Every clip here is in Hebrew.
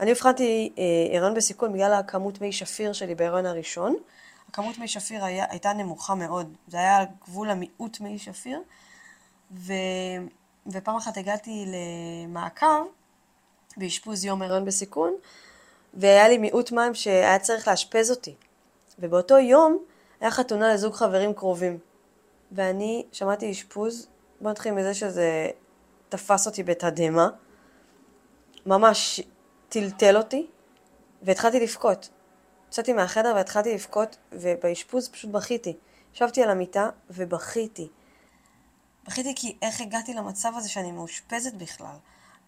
אני אבחנתי אה, הריון בסיכון בגלל הכמות מי שפיר שלי בהריון הראשון. הכמות מי שפיר היה, הייתה נמוכה מאוד, זה היה על גבול המיעוט מי שפיר, ו, ופעם אחת הגעתי למעקב באשפוז יום הריון בסיכון, והיה לי מיעוט מים שהיה צריך לאשפז אותי. ובאותו יום היה חתונה לזוג חברים קרובים. ואני שמעתי אשפוז, בוא נתחיל מזה שזה תפס אותי בתדהמה, ממש טלטל אותי, והתחלתי לבכות. יצאתי מהחדר והתחלתי לבכות, ובאשפוז פשוט בכיתי. ישבתי על המיטה ובכיתי. בכיתי כי איך הגעתי למצב הזה שאני מאושפזת בכלל.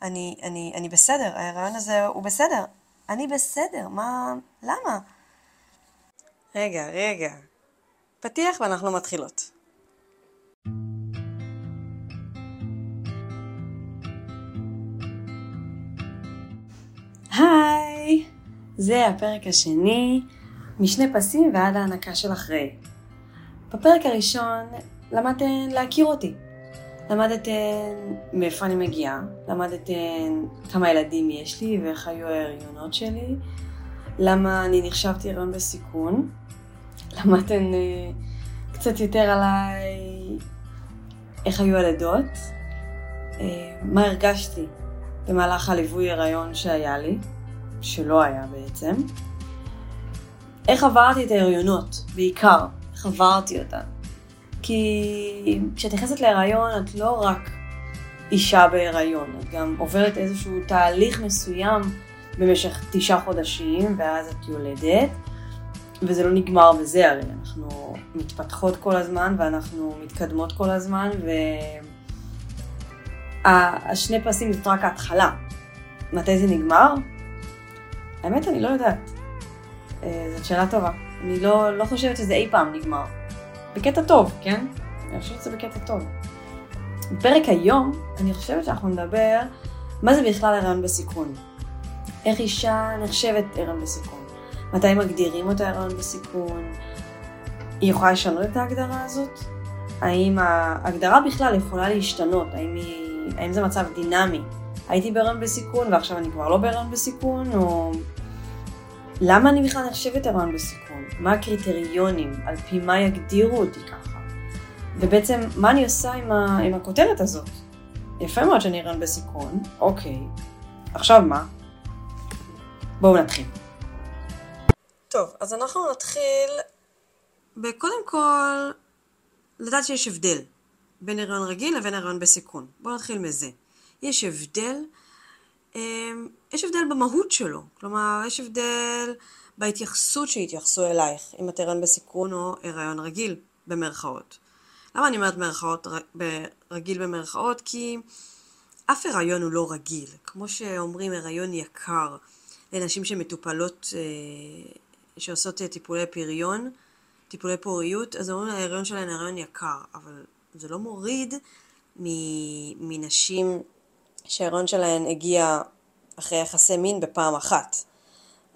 אני, אני, אני בסדר, ההיריון הזה הוא בסדר. אני בסדר, מה... למה? רגע, רגע. פתיח ואנחנו מתחילות. היי! זה הפרק השני, משני פסים ועד ההנקה של אחרי. בפרק הראשון למדתן להכיר אותי. למדתן מאיפה אני מגיעה, למדתן כמה ילדים יש לי ואיך היו ההריונות שלי, למה אני נחשבתי הריון בסיכון, למדתן uh, קצת יותר עליי איך היו הלידות, uh, מה הרגשתי במהלך הליווי הריון שהיה לי, שלא היה בעצם, איך עברתי את ההריונות, בעיקר, איך עברתי אותן. כי כשאת נכנסת להיריון את לא רק אישה בהיריון, את גם עוברת איזשהו תהליך מסוים במשך תשעה חודשים, ואז את יולדת, וזה לא נגמר בזה הרי, אנחנו מתפתחות כל הזמן ואנחנו מתקדמות כל הזמן, והשני פסים זאת רק ההתחלה. מתי זה נגמר? האמת אני לא יודעת. אה, זאת שאלה טובה. אני לא, לא חושבת שזה אי פעם נגמר. בקטע טוב, כן? אני חושבת שזה בקטע טוב. בפרק היום, אני חושבת שאנחנו נדבר מה זה בכלל הריון בסיכון. איך אישה נחשבת הריון בסיכון. מתי מגדירים אותה הריון בסיכון. היא יכולה לשנות את ההגדרה הזאת? האם ההגדרה בכלל יכולה להשתנות? האם, היא, האם זה מצב דינמי? הייתי בהריון בסיכון ועכשיו אני כבר לא בהריון בסיכון? או למה אני בכלל נחשבת הריון בסיכון? מה הקריטריונים? על פי מה יגדירו אותי ככה? ובעצם, מה אני עושה עם, ה... עם הכותרת הזאת? יפה מאוד שאני הריון בסיכון, אוקיי. עכשיו מה? בואו נתחיל. טוב, אז אנחנו נתחיל בקודם כל לדעת שיש הבדל בין הריון רגיל לבין הריון בסיכון. בואו נתחיל מזה. יש הבדל אמ, יש הבדל במהות שלו, כלומר יש הבדל בהתייחסות שהתייחסו אלייך, אם את הריון בסיכון או הריון רגיל במרכאות. למה אני אומרת מרכאות, רגיל במרכאות? כי אף הריון הוא לא רגיל. כמו שאומרים הריון יקר לנשים שמטופלות, אה, שעושות טיפולי פריון, טיפולי פוריות, אז אומרים ההריון שלהן הריון יקר, אבל זה לא מוריד מנשים שההריון שלהן הגיע אחרי יחסי מין בפעם אחת.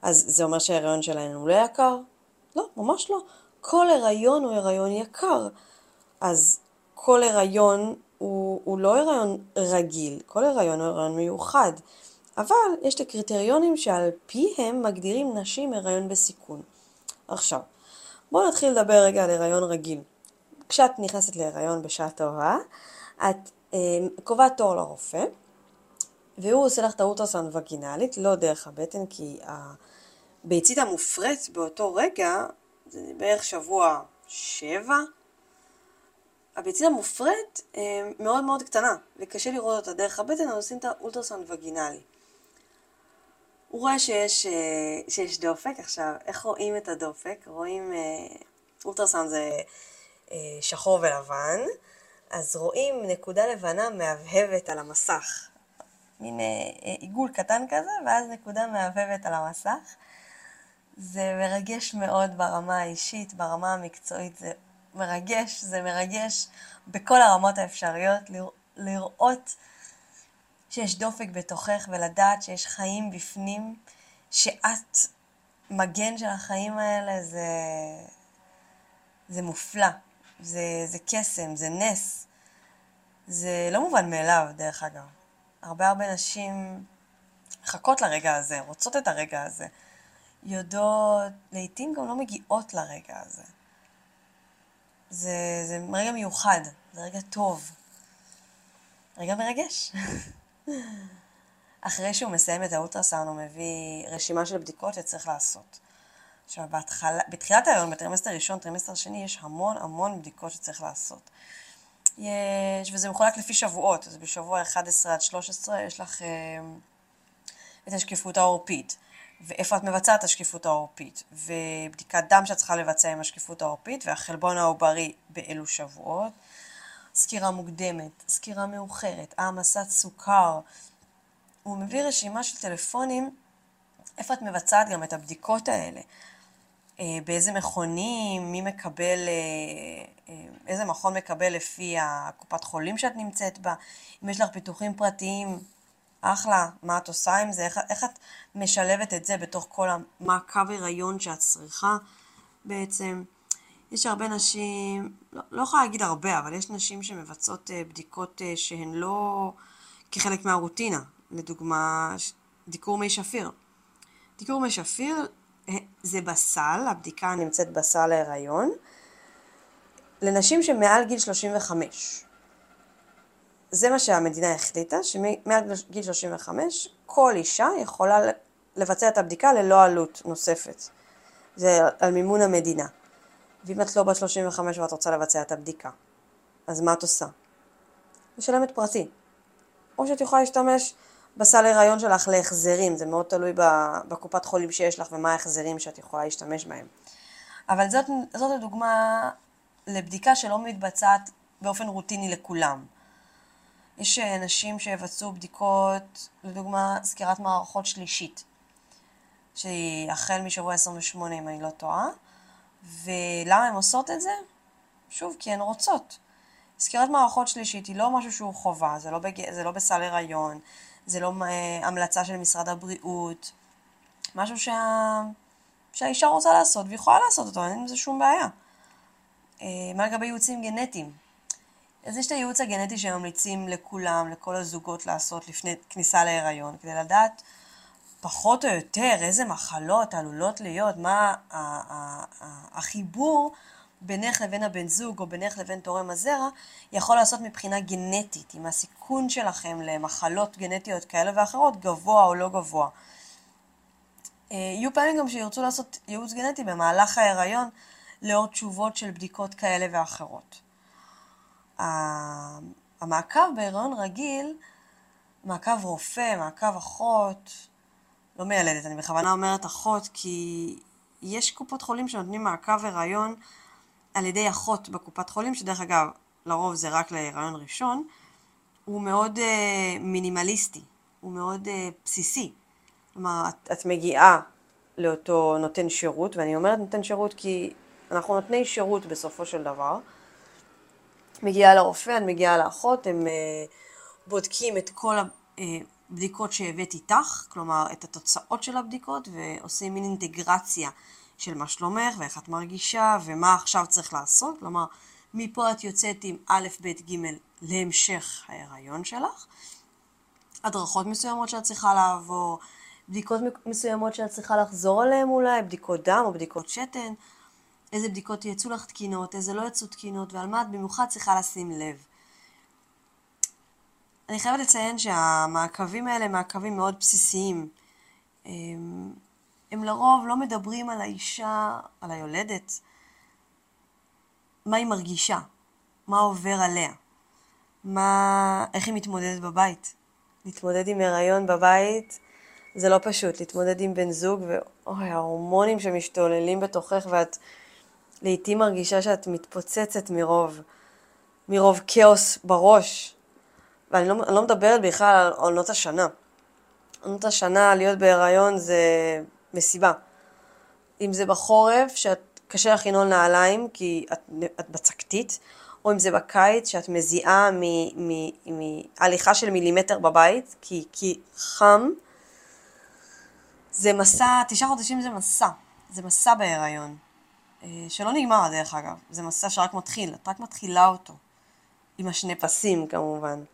אז זה אומר שההריון שלהן הוא לא יקר? לא, ממש לא. כל הריון הוא הריון יקר. אז כל הריון הוא, הוא לא הריון רגיל, כל הריון הוא הריון מיוחד. אבל יש את הקריטריונים שעל פיהם מגדירים נשים הריון בסיכון. עכשיו, בואו נתחיל לדבר רגע על הריון רגיל. כשאת נכנסת להריון בשעה טובה, את אה, קובעת תור לרופא, והוא עושה לך את האולטרסאונד וגינלית, לא דרך הבטן, כי הביצית המופרית באותו רגע, זה בערך שבוע שבע, הביצית המופרית אה, מאוד מאוד קטנה, וקשה לראות אותה דרך הבטן, אז עושים את האולטרסאונד וגינלי. הוא רואה שיש, אה, שיש דופק, עכשיו, איך רואים את הדופק? רואים, אה, אולטרסאונד זה שחור ולבן, אז רואים נקודה לבנה מהבהבת על המסך. מין אה, אה, עיגול קטן כזה, ואז נקודה מהבהבת על המסך. זה מרגש מאוד ברמה האישית, ברמה המקצועית זה מרגש, זה מרגש בכל הרמות האפשריות, לראות שיש דופק בתוכך ולדעת שיש חיים בפנים, שאת מגן של החיים האלה, זה, זה מופלא, זה, זה קסם, זה נס. זה לא מובן מאליו, דרך אגב. הרבה הרבה נשים מחכות לרגע הזה, רוצות את הרגע הזה. יודעות, לעתים גם לא מגיעות לרגע הזה. זה, זה רגע מיוחד, זה רגע טוב. רגע מרגש. אחרי שהוא מסיים את האולטרסאונד הוא מביא רשימה של בדיקות שצריך לעשות. עכשיו, בהתחלה, בתחילת ההיריון, בטרימסטר ראשון, טרימסטר שני, יש המון המון בדיקות שצריך לעשות. יש, וזה מחולק לפי שבועות, אז בשבוע 11 עד 13 יש לך אה, את השקיפות העורפית, ואיפה את מבצעת את השקיפות העורפית, ובדיקת דם שאת צריכה לבצע עם השקיפות העורפית, והחלבון העוברי באלו שבועות, סקירה מוקדמת, סקירה מאוחרת, העמסת סוכר. הוא מביא רשימה של טלפונים איפה את מבצעת גם את הבדיקות האלה. אה, באיזה מכונים, מי מקבל, אה, אה, איזה מכון מקבל לפי הקופת חולים שאת נמצאת בה, אם יש לך פיתוחים פרטיים, אחלה, מה את עושה עם זה, איך, איך את משלבת את זה בתוך כל המעקב הריון שאת צריכה בעצם. יש הרבה נשים, לא, לא יכולה להגיד הרבה, אבל יש נשים שמבצעות בדיקות שהן לא כחלק מהרוטינה, לדוגמה דיקור מי שפיר. דיקור מי שפיר זה בסל, הבדיקה נמצאת בסל להיריון, לנשים שמעל גיל 35. זה מה שהמדינה החליטה, שמעל גיל 35 כל אישה יכולה לבצע את הבדיקה ללא עלות נוספת. זה על מימון המדינה. ואם את לא בת 35 ואת רוצה לבצע את הבדיקה, אז מה את עושה? משלמת פרטי. או שאת יכולה להשתמש בסל הריון שלך להחזרים, זה מאוד תלוי בקופת חולים שיש לך ומה ההחזרים שאת יכולה להשתמש בהם. אבל זאת, זאת הדוגמה לבדיקה שלא מתבצעת באופן רוטיני לכולם. יש נשים שיבצעו בדיקות, לדוגמה סקירת מערכות שלישית, שהיא החל משבוע 28 אם אני לא טועה, ולמה הן עושות את זה? שוב, כי הן רוצות. סקירת מערכות שלישית היא לא משהו שהוא חובה, זה לא, בג... זה לא בסל הריון, זה לא אה, המלצה של משרד הבריאות, משהו שה... שהאישה רוצה לעשות והיא יכולה לעשות אותו, אין עם זה שום בעיה. אה, מה לגבי ייעוצים גנטיים? אז יש את הייעוץ הגנטי שממליצים לכולם, לכל הזוגות לעשות לפני כניסה להיריון, כדי לדעת פחות או יותר איזה מחלות עלולות להיות, מה החיבור בינך לבין הבן זוג או בינך לבין תורם הזרע יכול לעשות מבחינה גנטית, אם הסיכון שלכם למחלות גנטיות כאלה ואחרות גבוה או לא גבוה. אה, יהיו פעמים גם שירצו לעשות ייעוץ גנטי במהלך ההיריון לאור תשובות של בדיקות כאלה ואחרות. המעקב בהיריון רגיל, מעקב רופא, מעקב אחות, לא מיילדת, אני בכוונה אומרת אחות כי יש קופות חולים שנותנים מעקב הריון על ידי אחות בקופת חולים, שדרך אגב, לרוב זה רק להיריון ראשון, הוא מאוד uh, מינימליסטי, הוא מאוד uh, בסיסי. כלומר, את, את מגיעה לאותו נותן שירות, ואני אומרת נותן שירות כי אנחנו נותני שירות בסופו של דבר. מגיעה לרופא, את מגיעה לאחות, הם uh, בודקים את כל הבדיקות שהבאת איתך, כלומר את התוצאות של הבדיקות, ועושים מין אינטגרציה של מה שלומך ואיך את מרגישה ומה עכשיו צריך לעשות, כלומר מפה את יוצאת עם א', ב', ג' להמשך ההיריון שלך, הדרכות מסוימות שאת צריכה לעבור, בדיקות מסוימות שאת צריכה לחזור עליהן אולי, בדיקות דם או בדיקות שתן, איזה בדיקות יצאו לך תקינות, איזה לא יצאו תקינות ועל מה את במיוחד צריכה לשים לב. אני חייבת לציין שהמעקבים האלה הם מעקבים מאוד בסיסיים. הם לרוב לא מדברים על האישה, על היולדת, מה היא מרגישה, מה עובר עליה, מה, איך היא מתמודדת בבית. להתמודד עם הריון בבית זה לא פשוט, להתמודד עם בן זוג ואוי, ההורמונים שמשתוללים בתוכך ואת לעתים מרגישה שאת מתפוצצת מרוב, מרוב כאוס בראש. ואני לא, לא מדברת בכלל על עונות השנה. עונות השנה, להיות בהיריון זה מסיבה. אם זה בחורף, שאת קשה לך לנעול נעליים כי את, את בצקתית, או אם זה בקיץ שאת מזיעה מהליכה של מילימטר בבית, כי, כי חם. זה מסע, תשעה חודשים זה מסע, זה מסע בהיריון, אה, שלא נגמר דרך אגב, זה מסע שרק מתחיל, את רק מתחילה אותו, עם השני פסים כמובן.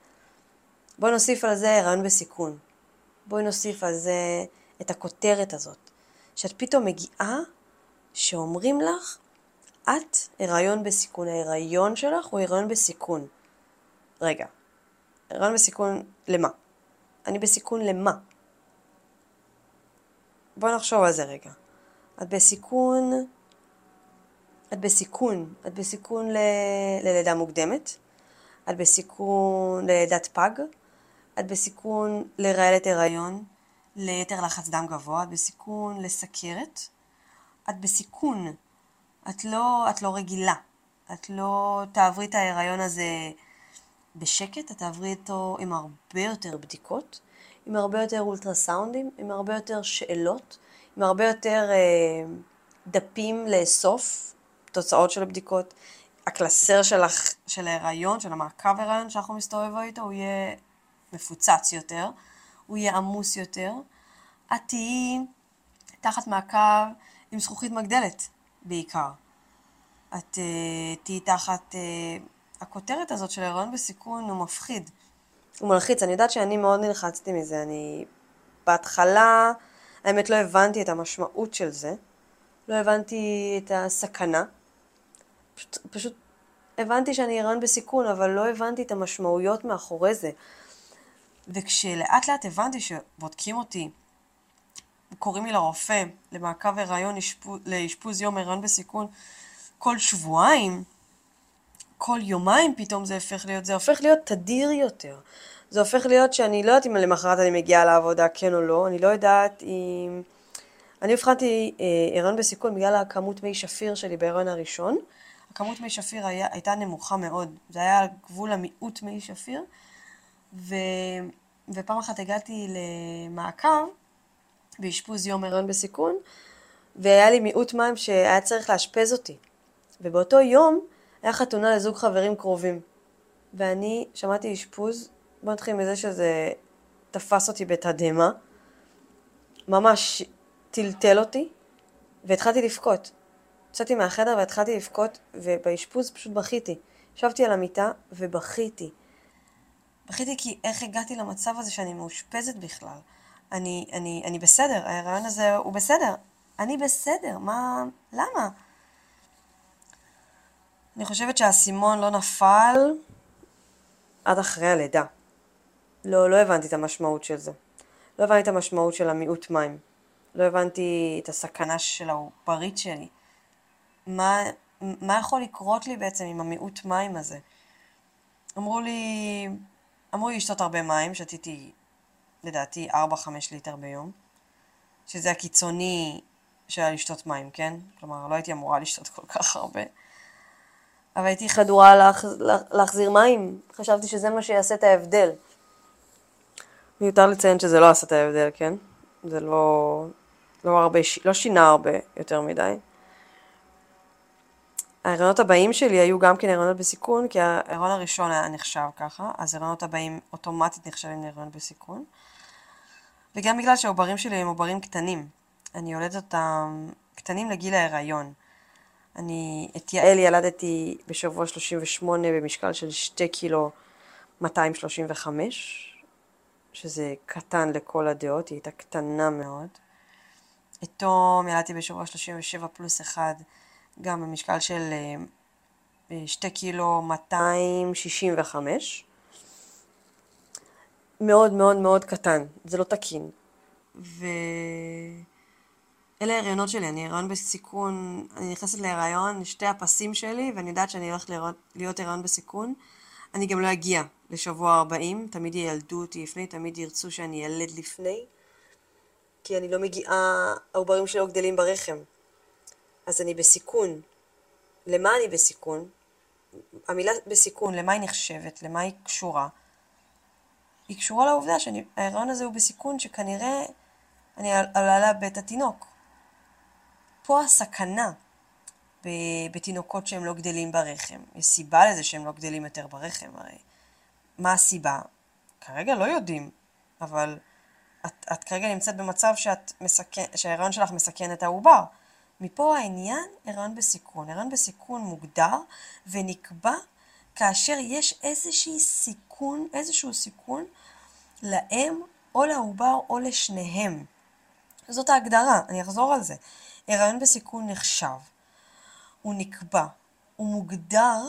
בואי נוסיף על זה הריון בסיכון. בואי נוסיף על זה את הכותרת הזאת, שאת פתאום מגיעה שאומרים לך, את הריון בסיכון, ההיריון שלך הוא הריון בסיכון. רגע, הריון בסיכון למה? אני בסיכון למה? בואי נחשוב על זה רגע. את בסיכון, את בסיכון, את בסיכון ל... ללידה מוקדמת, את בסיכון ללידת פג, את בסיכון לרעלת הריון, ליתר לחץ דם גבוה, את בסיכון לסכרת, את בסיכון, את לא, את לא רגילה, את לא תעברי את ההיריון הזה בשקט, את תעברי אותו עם הרבה יותר בדיקות, עם הרבה יותר אולטרסאונדים, עם הרבה יותר שאלות, עם הרבה יותר אה, דפים לאסוף, תוצאות של הבדיקות. הקלסר שלך, של ההיריון, של המעקב ההיריון שאנחנו מסתובבו איתו, הוא יהיה מפוצץ יותר, הוא יהיה עמוס יותר. את תהיי תחת מעקב עם זכוכית מגדלת בעיקר. את uh, תהיי תחת... Uh, הכותרת הזאת של הריון בסיכון הוא מפחיד. הוא מלחיץ. אני יודעת שאני מאוד נלחצתי מזה. אני בהתחלה, האמת לא הבנתי את המשמעות של זה. לא הבנתי את הסכנה. פשוט, פשוט הבנתי שאני הריון בסיכון, אבל לא הבנתי את המשמעויות מאחורי זה. וכשלאט לאט הבנתי שבודקים אותי, קוראים לי לרופא, למעקב הריון, לאשפוז יום הריון בסיכון, כל שבועיים, כל יומיים פתאום זה הופך להיות, זה הופך להיות תדיר יותר. זה הופך להיות שאני לא יודעת אם למחרת אני מגיעה לעבודה, כן או לא, אני לא יודעת אם... אני הבחנתי אה, הריון בסיכון בגלל הכמות מי שפיר שלי בהריון הראשון. הכמות מי שפיר היה, הייתה נמוכה מאוד, זה היה על גבול המיעוט מי שפיר, ו, ופעם אחת הגעתי למעקב באשפוז יום הריון בסיכון, והיה לי מיעוט מים שהיה צריך לאשפז אותי. ובאותו יום היה חתונה לזוג חברים קרובים. ואני שמעתי אשפוז, בוא נתחיל מזה שזה תפס אותי בתדהמה, ממש טלטל אותי, והתחלתי לבכות. יצאתי מהחדר והתחלתי לבכות, ובאשפוז פשוט בכיתי. ישבתי על המיטה ובכיתי. בכיתי כי איך הגעתי למצב הזה שאני מאושפזת בכלל. אני, אני, אני בסדר, ההיריון הזה הוא בסדר. אני בסדר, מה... למה? אני חושבת שהאסימון לא נפל עד אחרי הלידה. לא, לא הבנתי את המשמעות של זה. לא הבנתי את המשמעות של המיעוט מים. לא הבנתי את הסכנה של העוברית שלי. מה, מה יכול לקרות לי בעצם עם המיעוט מים הזה? אמרו לי, אמרו לי לשתות הרבה מים, שתיתי לדעתי 4-5 ליטר ביום, שזה הקיצוני של לשתות מים, כן? כלומר, לא הייתי אמורה לשתות כל כך הרבה. אבל הייתי חדורה להח... להחזיר מים, חשבתי שזה מה שיעשה את ההבדל. מיותר לציין שזה לא עשה את ההבדל, כן? זה לא, לא, הרבה, לא שינה הרבה יותר מדי. ההריונות הבאים שלי היו גם כן הריונות בסיכון, כי ההריון הראשון היה נחשב ככה, אז ההריונות הבאים אוטומטית נחשבים להריון בסיכון. וגם בגלל שהעוברים שלי הם עוברים קטנים. אני יולדת אותם קטנים לגיל ההיריון. אני את יעל ילדתי בשבוע 38 במשקל של 2 קילו 235, שזה קטן לכל הדעות, היא הייתה קטנה מאוד. את תום ילדתי בשבוע 37 פלוס 1, גם במשקל של 2 אה, קילו 265. מאוד מאוד מאוד קטן, זה לא תקין. ו... אלה ההריונות שלי, אני הריון בסיכון, אני נכנסת להריון, שתי הפסים שלי, ואני יודעת שאני הולכת להיות הריון בסיכון. אני גם לא אגיע לשבוע 40, תמיד ילדו אותי לפני, תמיד ירצו שאני ילד לפני, כי אני לא מגיעה, העוברים שלי לא גדלים ברחם. אז אני בסיכון. למה אני בסיכון? המילה בסיכון, למה היא נחשבת? למה היא קשורה? היא קשורה לעובדה שההריון הזה הוא בסיכון שכנראה אני עלולה לאבד את התינוק. פה הסכנה בתינוקות שהם לא גדלים ברחם. יש סיבה לזה שהם לא גדלים יותר ברחם, הרי. מה הסיבה? כרגע לא יודעים, אבל את, את כרגע נמצאת במצב שההיריון שלך מסכן את העובר. מפה העניין, הריון בסיכון. הריון בסיכון מוגדר ונקבע כאשר יש איזשהו סיכון, איזשהו סיכון לאם או לעובר או לשניהם. זאת ההגדרה, אני אחזור על זה. הריון בסיכון נחשב, הוא נקבע, הוא מוגדר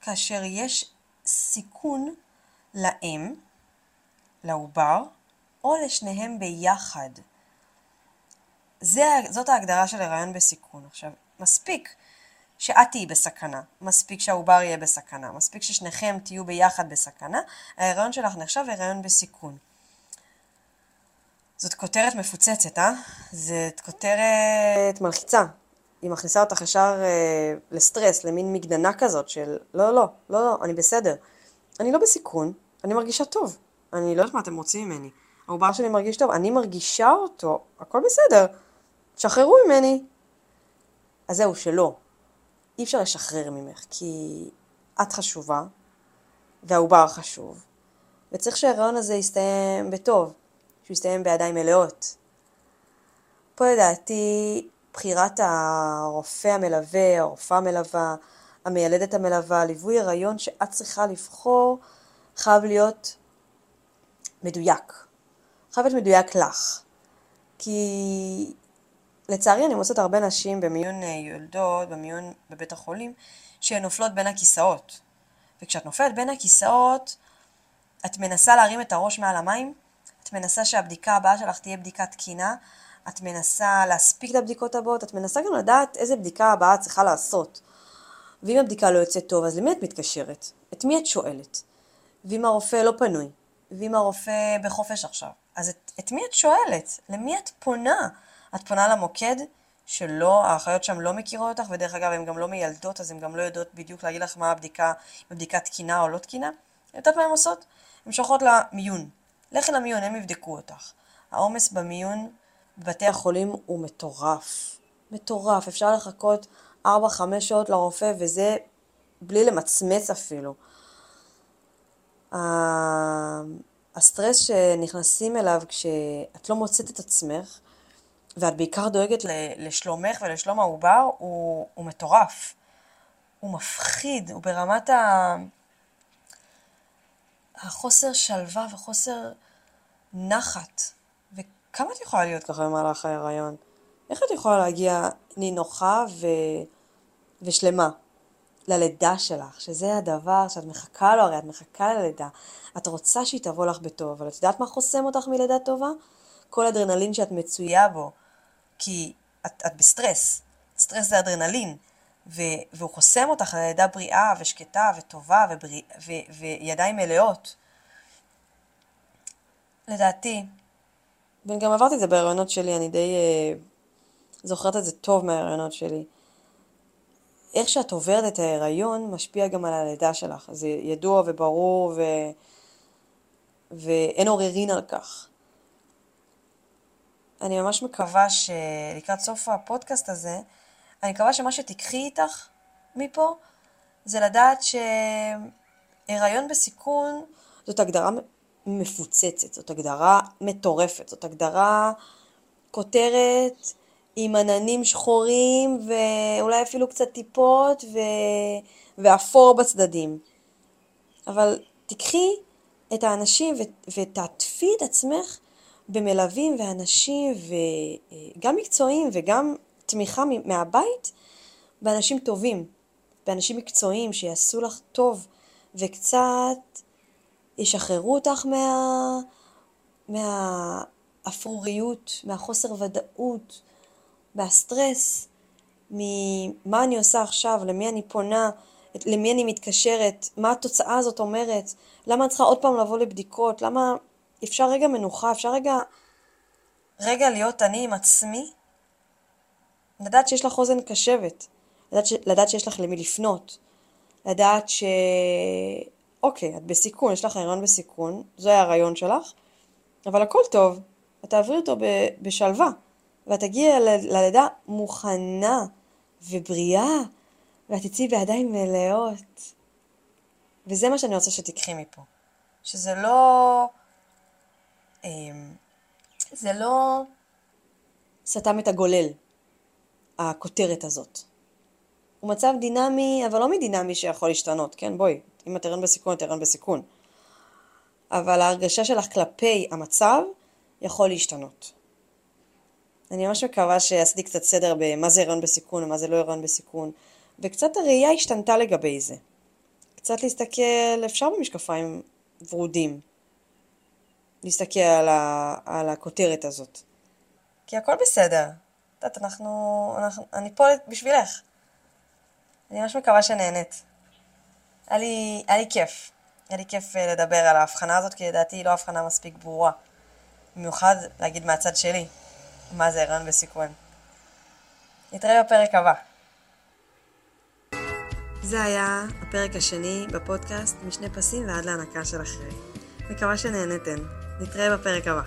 כאשר יש סיכון לאם, לעובר, או לשניהם ביחד. זה, זאת ההגדרה של הריון בסיכון. עכשיו, מספיק שאת תהיי בסכנה, מספיק שהעובר יהיה בסכנה, מספיק ששניכם תהיו ביחד בסכנה, ההיריון שלך נחשב הריון בסיכון. זאת כותרת מפוצצת, אה? זאת כותרת מלחיצה. היא מכניסה אותך ישר אה, לסטרס, למין מגננה כזאת של לא, לא, לא, לא, אני בסדר. אני לא בסיכון, אני מרגישה טוב. אני לא יודעת מה אתם רוצים ממני. העובר שלי מרגיש טוב, אני מרגישה אותו, הכל בסדר. שחררו ממני. אז זהו, שלא. אי אפשר לשחרר ממך, כי את חשובה, והעובר חשוב. וצריך שההיריון הזה יסתיים בטוב, שהוא יסתיים בידיים מלאות. פה לדעתי בחירת הרופא המלווה, הרופאה המלווה, המיילדת המלווה, ליווי הריון שאת צריכה לבחור, חייב להיות מדויק. חייב להיות מדויק לך. כי לצערי אני מוצאת הרבה נשים במיון אה, יולדות, במיון בבית החולים, שהן נופלות בין הכיסאות. וכשאת נופלת בין הכיסאות, את מנסה להרים את הראש מעל המים, את מנסה שהבדיקה הבאה שלך תהיה בדיקה תקינה, את מנסה להספיק לבדיקות הבאות, את מנסה גם לדעת איזה בדיקה הבאה את צריכה לעשות. ואם הבדיקה לא יוצאת טוב, אז למי את מתקשרת? את מי את שואלת? ואם הרופא לא פנוי? ואם הרופא בחופש עכשיו? אז את, את מי את שואלת? למי את פונה? את פונה למוקד שלא, האחיות שם לא מכירות אותך, ודרך אגב, הן גם לא מיילדות, אז הן גם לא יודעות בדיוק להגיד לך מה הבדיקה, אם הבדיקה תקינה או לא תקינה. את יודעת מה הן עושות? הן שולחות למיון. לכי למיון, הם יבדקו אותך. העומס במיון בבתי החולים הוא מטורף. מטורף. אפשר לחכות 4-5 שעות לרופא, וזה בלי למצמץ אפילו. הסטרס שנכנסים אליו כשאת לא מוצאת את עצמך, ואת בעיקר דואגת לשלומך ולשלום העובר, הוא, הוא מטורף. הוא מפחיד, הוא ברמת ה... החוסר שלווה וחוסר נחת. וכמה את יכולה להיות ככה במהלך ההיריון? איך את יכולה להגיע נינוחה ו... ושלמה ללידה שלך, שזה הדבר שאת מחכה לו, הרי את מחכה ללידה. את רוצה שהיא תבוא לך בטוב, אבל את יודעת מה חוסם אותך מלידה טובה? כל אדרנלין שאת מצויה בו, כי את, את בסטרס. סטרס זה אדרנלין, ו, והוא חוסם אותך ללידה בריאה ושקטה וטובה ובריא, ו, וידיים מלאות. לדעתי, ואני גם עברתי את זה בהריונות שלי, אני די אה, זוכרת את זה טוב מההריונות שלי. איך שאת עוברת את ההיריון משפיע גם על הלידה שלך, זה ידוע וברור ו... ואין עוררין על כך. אני ממש מקווה שלקראת סוף הפודקאסט הזה, אני מקווה שמה שתיקחי איתך מפה, זה לדעת שהיריון בסיכון זאת הגדרה מפוצצת, זאת הגדרה מטורפת, זאת הגדרה כותרת עם עננים שחורים ואולי אפילו קצת טיפות ו... ואפור בצדדים. אבל תיקחי את האנשים ו... ותעטפי את עצמך במלווים ואנשים וגם מקצועיים וגם תמיכה מהבית באנשים טובים, באנשים מקצועיים שיעשו לך טוב וקצת ישחררו אותך מה... מהאפרוריות, מהחוסר ודאות, מהסטרס, ממה אני עושה עכשיו, למי אני פונה, למי אני מתקשרת, מה התוצאה הזאת אומרת, למה את צריכה עוד פעם לבוא לבדיקות, למה אפשר רגע מנוחה, אפשר רגע, רגע להיות אני עם עצמי, לדעת שיש לך אוזן קשבת, לדעת, ש... לדעת שיש לך למי לפנות, לדעת ש... אוקיי, את בסיכון, יש לך הריון בסיכון, זה ההריון שלך, אבל הכל טוב, את תעברי אותו בשלווה, ואת תגיעי ללידה מוכנה ובריאה, ואת תצאי בידיים מלאות. וזה מה שאני רוצה שתיקחי מפה. שזה לא... אמ, זה לא סתם את הגולל, הכותרת הזאת. הוא מצב דינמי, אבל לא מדינמי שיכול להשתנות, כן? בואי, אם את הריון בסיכון, את הריון בסיכון. אבל ההרגשה שלך כלפי המצב יכול להשתנות. אני ממש מקווה שעשיתי קצת סדר במה זה הריון בסיכון ומה זה לא הריון בסיכון, וקצת הראייה השתנתה לגבי זה. קצת להסתכל, אפשר במשקפיים ורודים, להסתכל על, ה, על הכותרת הזאת. כי הכל בסדר. את יודעת, אנחנו, אנחנו... אני פה בשבילך. אני ממש מקווה שנהנית. היה לי, היה לי כיף. היה לי כיף אה, לדבר על ההבחנה הזאת, כי לדעתי היא לא הבחנה מספיק ברורה. במיוחד להגיד מהצד שלי, מה זה הריון בסיכון. נתראה בפרק הבא. זה היה הפרק השני בפודקאסט משני פסים ועד להנקה של אחרי. מקווה שנהנתן. נתראה בפרק הבא.